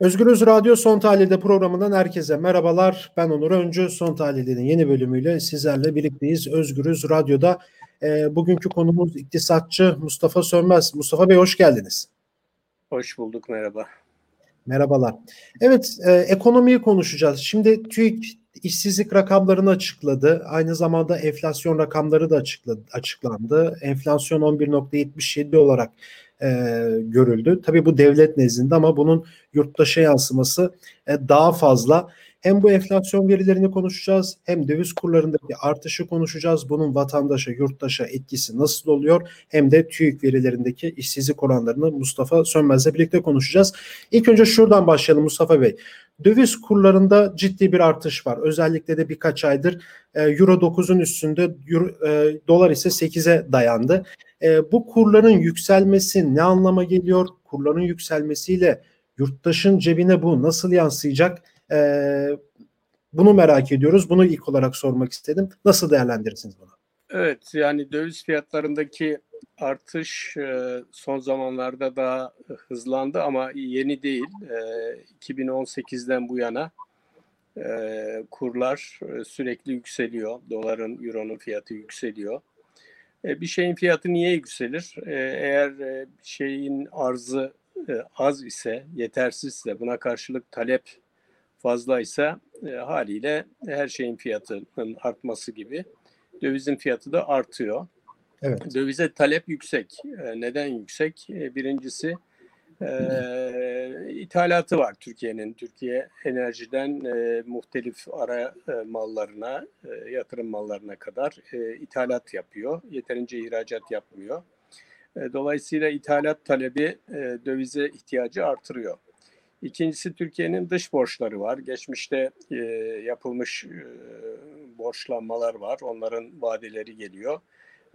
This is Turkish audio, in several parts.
Özgürüz Radyo Son Tahlil'de programından herkese merhabalar. Ben Onur Öncü. Son Tahlil'in yeni bölümüyle sizlerle birlikteyiz. Özgürüz Radyo'da e, bugünkü konumuz iktisatçı Mustafa Sönmez. Mustafa Bey hoş geldiniz. Hoş bulduk, merhaba. Merhabalar. Evet, e, ekonomiyi konuşacağız. Şimdi TÜİK işsizlik rakamlarını açıkladı. Aynı zamanda enflasyon rakamları da açıkladı, açıklandı. Enflasyon 11.77 olarak e, görüldü. Tabii bu devlet nezdinde ama bunun yurttaşa yansıması e, daha fazla. Hem bu enflasyon verilerini konuşacağız hem döviz kurlarındaki artışı konuşacağız. Bunun vatandaşa, yurttaşa etkisi nasıl oluyor? Hem de TÜİK verilerindeki işsizlik oranlarını Mustafa Sönmez'le birlikte konuşacağız. İlk önce şuradan başlayalım Mustafa Bey. Döviz kurlarında ciddi bir artış var. Özellikle de birkaç aydır e, Euro 9'un üstünde, Euro, e, dolar ise 8'e dayandı. E, bu kurların yükselmesi ne anlama geliyor? Kurların yükselmesiyle yurttaşın cebine bu nasıl yansıyacak? E, bunu merak ediyoruz. Bunu ilk olarak sormak istedim. Nasıl değerlendirirsiniz bunu? Evet yani döviz fiyatlarındaki artış e, son zamanlarda daha hızlandı ama yeni değil. 2018'den e, bu yana e, kurlar sürekli yükseliyor. Doların, euronun fiyatı yükseliyor. Bir şeyin fiyatı niye yükselir? Eğer şeyin arzı az ise, yetersizse, buna karşılık talep fazlaysa haliyle her şeyin fiyatının artması gibi dövizin fiyatı da artıyor. Evet. Dövize talep yüksek. Neden yüksek? Birincisi e, ithalatı var Türkiye'nin. Türkiye enerjiden e, muhtelif ara e, mallarına, e, yatırım mallarına kadar e, ithalat yapıyor. Yeterince ihracat yapmıyor. E, dolayısıyla ithalat talebi e, dövize ihtiyacı artırıyor. İkincisi Türkiye'nin dış borçları var. Geçmişte e, yapılmış e, borçlanmalar var. Onların vadeleri geliyor.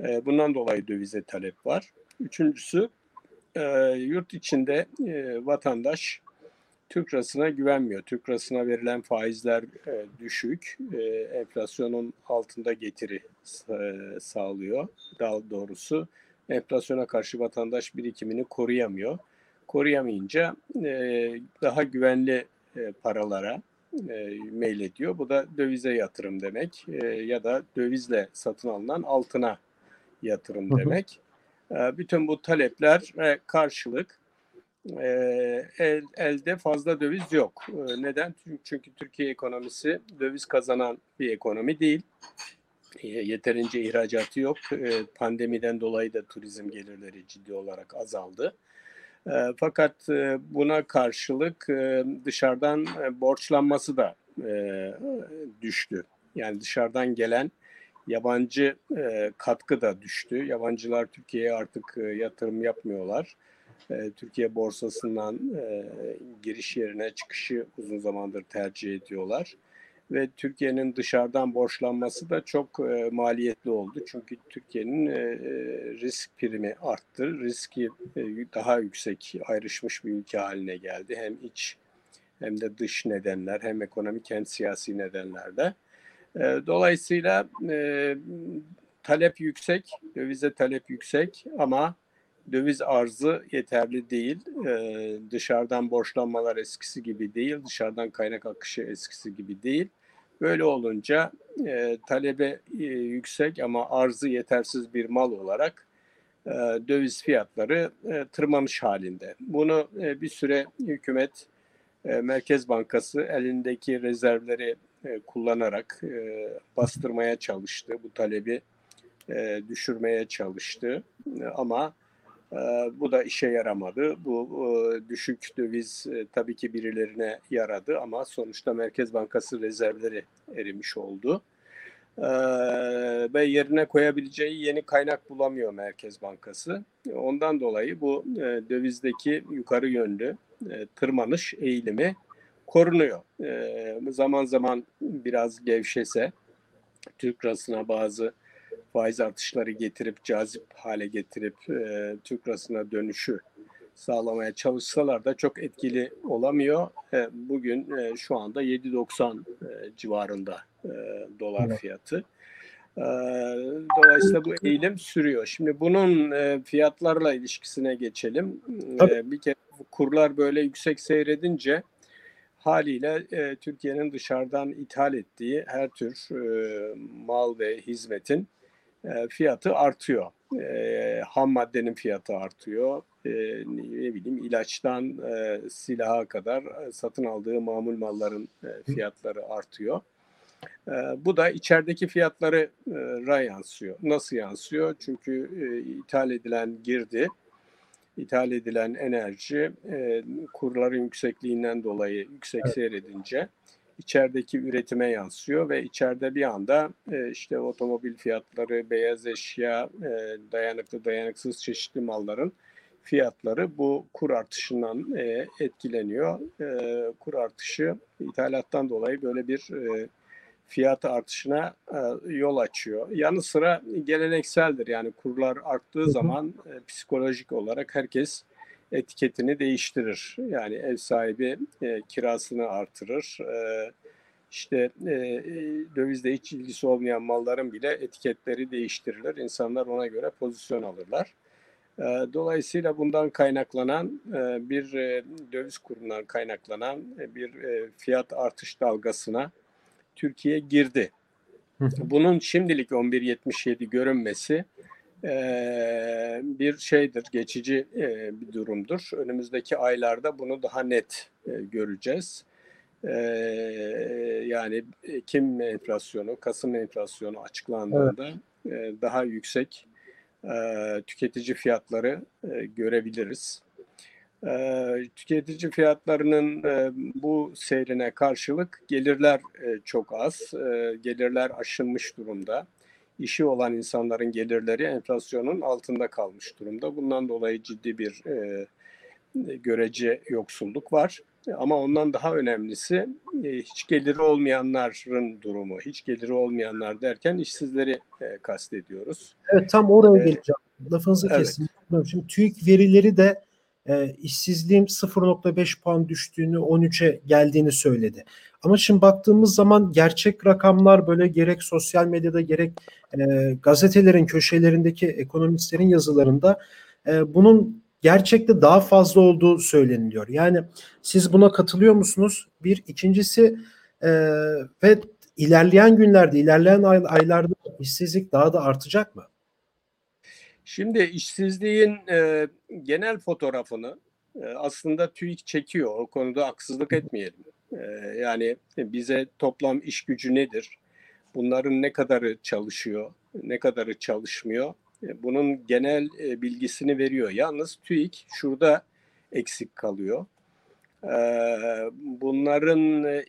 E, bundan dolayı dövize talep var. Üçüncüsü e, yurt içinde e, vatandaş Türk lirasına güvenmiyor. Türk lirasına verilen faizler e, düşük. E, enflasyonun altında getiri e, sağlıyor. Daha doğrusu enflasyona karşı vatandaş birikimini koruyamıyor. Koruyamayınca e, daha güvenli e, paralara e, meylediyor. Bu da dövize yatırım demek e, ya da dövizle satın alınan altına yatırım hı hı. Demek. E, bütün bu talepler karşılık e, el, elde fazla döviz yok. E, neden? Çünkü Türkiye ekonomisi döviz kazanan bir ekonomi değil. E, yeterince ihracatı yok. Pandemiden dolayı da turizm gelirleri ciddi olarak azaldı. Fakat e, buna karşılık e, dışarıdan borçlanması da düştü. Yani dışarıdan gelen yabancı e, katkı da düştü. Yabancılar Türkiye'ye artık e, yatırım yapmıyorlar. E, Türkiye borsasından e, giriş yerine çıkışı uzun zamandır tercih ediyorlar ve Türkiye'nin dışarıdan borçlanması da çok e, maliyetli oldu. Çünkü Türkiye'nin e, e, risk primi arttı. Riski e, daha yüksek ayrışmış bir ülke haline geldi. Hem iç hem de dış nedenler hem ekonomik hem siyasi nedenlerde. E, dolayısıyla e, talep yüksek, dövize talep yüksek ama döviz arzı yeterli değil. Ee, dışarıdan borçlanmalar eskisi gibi değil, dışarıdan kaynak akışı eskisi gibi değil. Böyle olunca e, talebe e, yüksek ama arzı yetersiz bir mal olarak e, döviz fiyatları e, tırmanış halinde. Bunu e, bir süre hükümet e, Merkez Bankası elindeki rezervleri e, kullanarak e, bastırmaya çalıştı. Bu talebi e, düşürmeye çalıştı. Ama bu da işe yaramadı. Bu e, düşük döviz tabii ki birilerine yaradı ama sonuçta Merkez Bankası rezervleri erimiş oldu. Ve yerine koyabileceği yeni kaynak bulamıyor Merkez Bankası. Ondan dolayı bu dövizdeki yukarı yönlü tırmanış eğilimi korunuyor. Ee, zaman zaman biraz gevşese Türk lirasına bazı faiz artışları getirip cazip hale getirip e, Türk lirasına dönüşü sağlamaya çalışsalar da çok etkili olamıyor. E, bugün e, şu anda 7.90 e, civarında e, dolar fiyatı. E, dolayısıyla bu eğilim sürüyor. Şimdi bunun e, fiyatlarla ilişkisine geçelim. E, bir kere kurlar böyle yüksek seyredince haliyle e, Türkiye'nin dışarıdan ithal ettiği her tür e, mal ve hizmetin e, fiyatı artıyor. E, ham maddenin fiyatı artıyor. E, ne bileyim ilaçtan e, silaha kadar e, satın aldığı mamul malların e, fiyatları artıyor. E, bu da içerideki fiyatları e, yansıyor. Nasıl yansıyor? Çünkü e, ithal edilen girdi ithal edilen enerji e, kurların yüksekliğinden dolayı yüksek evet. seyredince içerideki üretime yansıyor ve içeride bir anda e, işte otomobil fiyatları, beyaz eşya, e, dayanıklı dayanıksız çeşitli malların fiyatları bu kur artışından e, etkileniyor. E, kur artışı ithalattan dolayı böyle bir e, fiyat artışına e, yol açıyor. Yanı sıra gelenekseldir yani kurlar arttığı zaman e, psikolojik olarak herkes etiketini değiştirir. Yani ev sahibi e, kirasını artırır. E, işte e, dövizle hiç ilgisi olmayan malların bile etiketleri değiştirilir. İnsanlar ona göre pozisyon alırlar. E, dolayısıyla bundan kaynaklanan e, bir e, döviz kurundan kaynaklanan e, bir e, fiyat artış dalgasına Türkiye girdi. Bunun şimdilik 11.77 görünmesi e, bir şeydir, geçici e, bir durumdur. Önümüzdeki aylarda bunu daha net e, göreceğiz. E, yani Ekim enflasyonu, Kasım enflasyonu açıklandığında evet. e, daha yüksek e, tüketici fiyatları e, görebiliriz. E, tüketici fiyatlarının e, bu seyrine karşılık gelirler e, çok az, e, gelirler aşınmış durumda. İşi olan insanların gelirleri enflasyonun altında kalmış durumda. Bundan dolayı ciddi bir e, görece yoksulluk var. Ama ondan daha önemlisi hiç geliri olmayanların durumu. Hiç geliri olmayanlar derken işsizleri kastediyoruz. Evet tam oraya geleceğim. Lafınızı evet. kesin. Şimdi TÜİK verileri de e, işsizliğin 0.5 puan düştüğünü 13'e geldiğini söyledi. Ama şimdi baktığımız zaman gerçek rakamlar böyle gerek sosyal medyada gerek e, gazetelerin köşelerindeki ekonomistlerin yazılarında e, bunun gerçekte daha fazla olduğu söyleniliyor. Yani siz buna katılıyor musunuz? Bir ikincisi e, ve ilerleyen günlerde, ilerleyen ay, aylarda işsizlik daha da artacak mı? Şimdi işsizliğin e, genel fotoğrafını e, aslında TÜİK çekiyor. O konuda haksızlık etmeyelim. E, yani bize toplam iş gücü nedir? Bunların ne kadarı çalışıyor, ne kadarı çalışmıyor? E, bunun genel e, bilgisini veriyor. Yalnız TÜİK şurada eksik kalıyor. E, bunların e,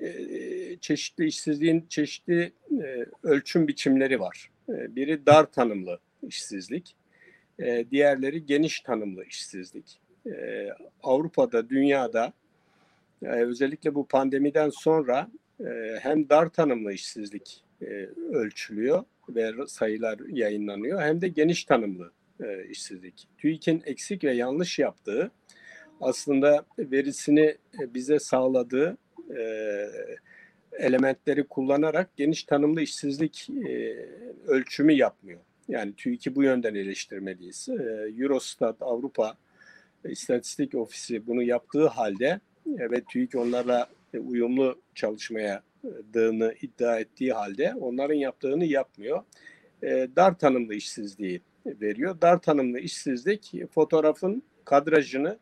e, çeşitli işsizliğin çeşitli e, ölçüm biçimleri var. E, biri dar tanımlı işsizlik. E, diğerleri geniş tanımlı işsizlik. E, Avrupa'da, dünyada e, özellikle bu pandemiden sonra e, hem dar tanımlı işsizlik e, ölçülüyor ve sayılar yayınlanıyor hem de geniş tanımlı e, işsizlik. TÜİK'in eksik ve yanlış yaptığı aslında verisini e, bize sağladığı e, elementleri kullanarak geniş tanımlı işsizlik e, ölçümü yapmıyor. Yani TÜİK'i bu yönden eleştirmeliyiz. Ee, Eurostat Avrupa İstatistik Ofisi bunu yaptığı halde e, ve TÜİK onlarla e, uyumlu çalışmaya dığını iddia ettiği halde onların yaptığını yapmıyor. E, dar tanımlı işsizliği veriyor. Dar tanımlı işsizlik fotoğrafın kadrajını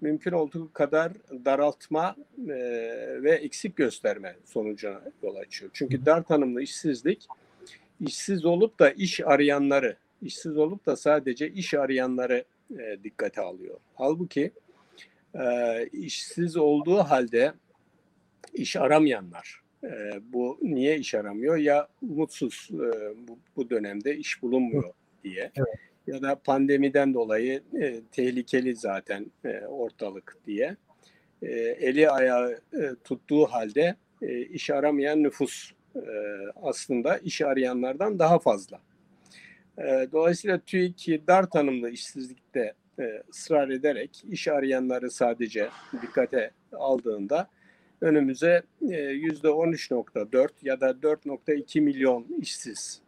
mümkün olduğu kadar daraltma ve eksik gösterme sonucuna yol açıyor. Çünkü dar tanımlı işsizlik işsiz olup da iş arayanları, işsiz olup da sadece iş arayanları e, dikkate alıyor. Halbuki e, işsiz olduğu halde iş aramayanlar, e, bu niye iş aramıyor? Ya umutsuz e, bu, bu dönemde iş bulunmuyor diye. Evet. Ya da pandemiden dolayı e, tehlikeli zaten e, ortalık diye. E, eli ayağı e, tuttuğu halde e, iş aramayan nüfus aslında iş arayanlardan daha fazla. E, dolayısıyla TÜİK dar tanımlı işsizlikte e, ısrar ederek iş arayanları sadece dikkate aldığında önümüze yüzde 13.4 ya da 4.2 milyon işsiz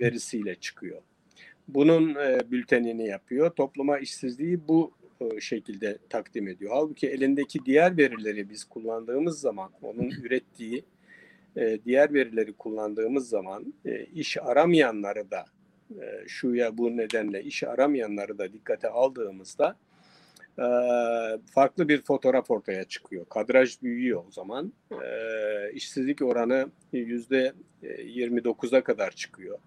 verisiyle çıkıyor. Bunun bültenini yapıyor. Topluma işsizliği bu e, şekilde takdim ediyor. Halbuki elindeki diğer verileri biz kullandığımız zaman onun ürettiği e, diğer verileri kullandığımız zaman e, iş aramayanları da e, şu ya bu nedenle iş aramayanları da dikkate aldığımızda e, farklı bir fotoğraf ortaya çıkıyor. Kadraj büyüyor o zaman. E, işsizlik oranı yüzde 29'a kadar çıkıyor.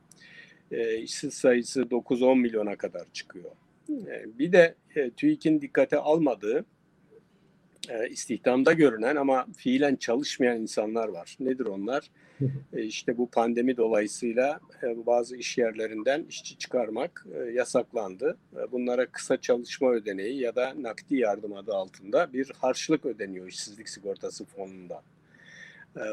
E, işsiz sayısı 9-10 milyona kadar çıkıyor. E, bir de e, TÜİK'in dikkate almadığı e, istihdamda görünen ama fiilen çalışmayan insanlar var. Nedir onlar? e, işte bu pandemi dolayısıyla e, bazı iş yerlerinden işçi çıkarmak e, yasaklandı. E, bunlara kısa çalışma ödeneği ya da nakdi yardım adı altında bir harçlık ödeniyor işsizlik sigortası fonundan.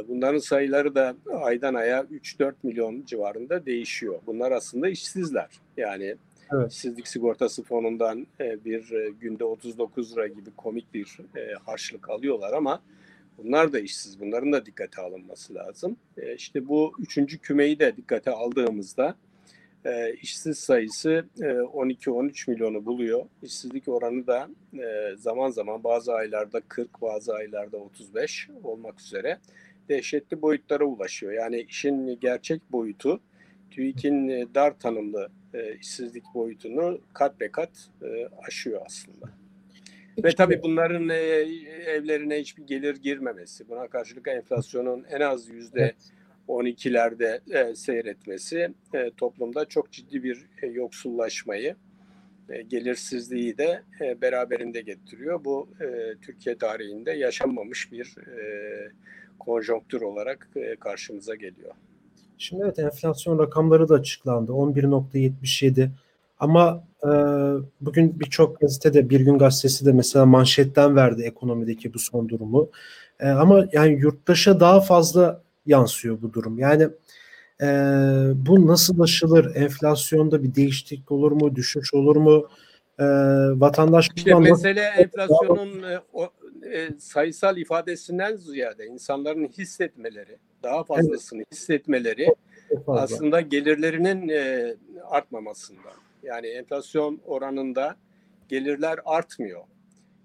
Bunların sayıları da aydan aya 3-4 milyon civarında değişiyor. Bunlar aslında işsizler. Yani Evet. Sigortası fonundan e, bir e, günde 39 lira gibi komik bir e, harçlık alıyorlar ama bunlar da işsiz. Bunların da dikkate alınması lazım. İşte bu üçüncü kümeyi de dikkate aldığımızda işsiz sayısı 12-13 milyonu buluyor. İşsizlik oranı da zaman zaman bazı aylarda 40, bazı aylarda 35 olmak üzere dehşetli boyutlara ulaşıyor. Yani işin gerçek boyutu TÜİK'in dar tanımlı e, işsizlik boyutunu kat be kat e, aşıyor aslında. Ve tabii bunların e, evlerine hiçbir gelir girmemesi, buna karşılık enflasyonun en az yüzde 12'lerde e, seyretmesi e, toplumda çok ciddi bir e, yoksullaşmayı, e, gelirsizliği de e, beraberinde getiriyor. Bu e, Türkiye tarihinde yaşanmamış bir e, konjonktür olarak e, karşımıza geliyor. Şimdi evet enflasyon rakamları da açıklandı. 11.77 ama e, bugün birçok gazetede Bir Gün Gazetesi de mesela manşetten verdi ekonomideki bu son durumu. E, ama yani yurttaşa daha fazla yansıyor bu durum. Yani e, bu nasıl aşılır? Enflasyonda bir değişiklik olur mu? Düşüş olur mu? E, vatandaş işte mesele enflasyonun e, o, e, sayısal ifadesinden ziyade insanların hissetmeleri daha fazlasını evet. hissetmeleri aslında gelirlerinin e, artmamasında. Yani enflasyon oranında gelirler artmıyor.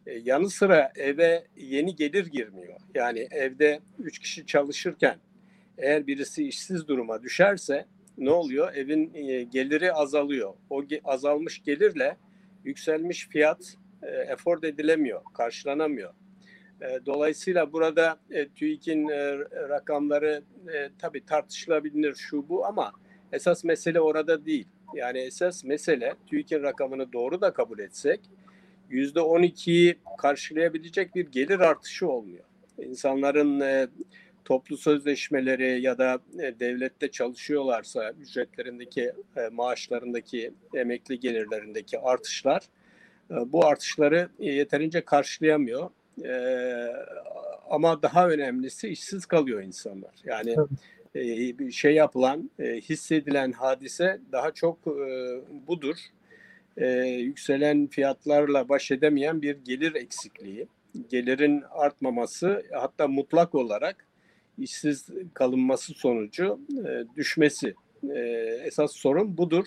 E, yanı sıra eve yeni gelir girmiyor. Yani evde üç kişi çalışırken eğer birisi işsiz duruma düşerse ne oluyor? Evin e, geliri azalıyor. O ge- azalmış gelirle yükselmiş fiyat e, efor edilemiyor, karşılanamıyor. E, dolayısıyla burada e, TÜİK'in e, rakamları e, tabii tartışılabilir şu bu ama esas mesele orada değil. Yani esas mesele TÜİK'in rakamını doğru da kabul etsek yüzde 12'yi karşılayabilecek bir gelir artışı olmuyor. İnsanların e, toplu sözleşmeleri ya da devlette çalışıyorlarsa ücretlerindeki, maaşlarındaki, emekli gelirlerindeki artışlar bu artışları yeterince karşılayamıyor. E, ama daha önemlisi işsiz kalıyor insanlar. Yani e, bir şey yapılan, e, hissedilen hadise daha çok e, budur. E, yükselen fiyatlarla baş edemeyen bir gelir eksikliği. Gelirin artmaması hatta mutlak olarak işsiz kalınması sonucu e, düşmesi. E, esas sorun budur.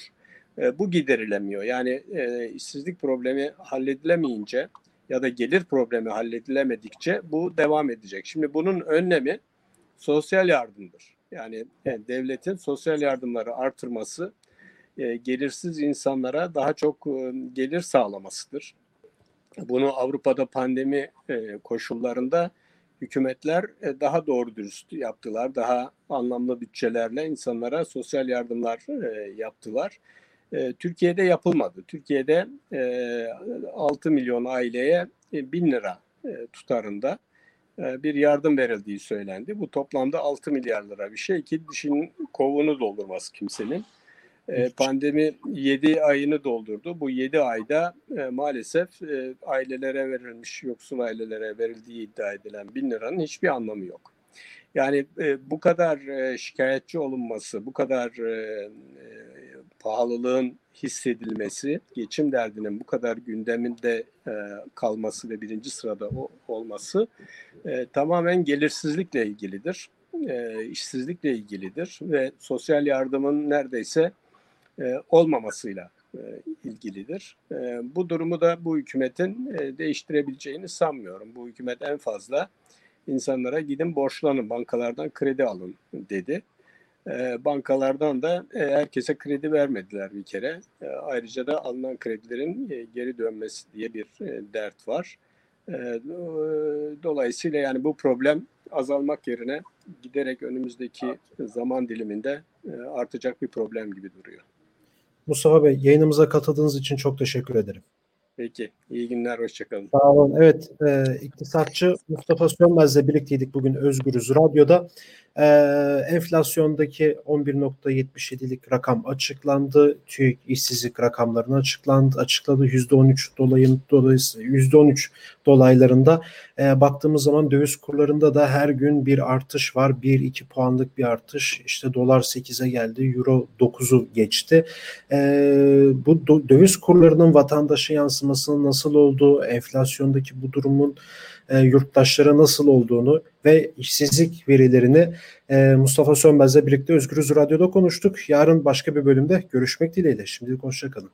E, bu giderilemiyor. Yani e, işsizlik problemi halledilemeyince ya da gelir problemi halledilemedikçe bu devam edecek. Şimdi bunun önlemi sosyal yardımdır. Yani, yani devletin sosyal yardımları artırması e, gelirsiz insanlara daha çok e, gelir sağlamasıdır. Bunu Avrupa'da pandemi e, koşullarında hükümetler e, daha doğru dürüst yaptılar. Daha anlamlı bütçelerle insanlara sosyal yardımlar e, yaptılar. E, Türkiye'de yapılmadı. Türkiye'de e, 6 milyon aileye e, 1000 lira e, tutarında e, bir yardım verildiği söylendi. Bu toplamda 6 milyar lira bir şey ki dişinin kovunu doldurmaz kimsenin. E, pandemi 7 ayını doldurdu. Bu 7 ayda e, maalesef e, ailelere verilmiş, yoksul ailelere verildiği iddia edilen 1000 liranın hiçbir anlamı yok. Yani e, bu kadar e, şikayetçi olunması, bu kadar e, pahalılığın hissedilmesi, geçim derdinin bu kadar gündeminde e, kalması ve birinci sırada o, olması e, tamamen gelirsizlikle ilgilidir, e, işsizlikle ilgilidir ve sosyal yardımın neredeyse e, olmamasıyla ilgilidir. Bu durumu da bu hükümetin değiştirebileceğini sanmıyorum. Bu hükümet en fazla insanlara gidin borçlanın, bankalardan kredi alın dedi. Bankalardan da herkese kredi vermediler bir kere. Ayrıca da alınan kredilerin geri dönmesi diye bir dert var. Dolayısıyla yani bu problem azalmak yerine giderek önümüzdeki zaman diliminde artacak bir problem gibi duruyor. Mustafa Bey yayınımıza katıldığınız için çok teşekkür ederim. Peki. İyi günler. Hoşçakalın. Sağ olun. Evet. E, iktisatçı Mustafa Sönmez'le birlikteydik bugün Özgürüz Radyo'da. E, enflasyondaki 11.77'lik rakam açıklandı. TÜİK işsizlik rakamlarını açıklandı. Açıkladı. %13 dolayın dolayısıyla %13 dolaylarında e, baktığımız zaman döviz kurlarında da her gün bir artış var. 1-2 puanlık bir artış. İşte dolar 8'e geldi. Euro 9'u geçti. E, bu döviz kurlarının vatandaşa yansımasının nasıl olduğu, enflasyondaki bu durumun e, yurttaşlara nasıl olduğunu ve işsizlik verilerini e, Mustafa Sönmez'le birlikte Özgürüz Radyo'da konuştuk. Yarın başka bir bölümde görüşmek dileğiyle. Şimdilik hoşçakalın.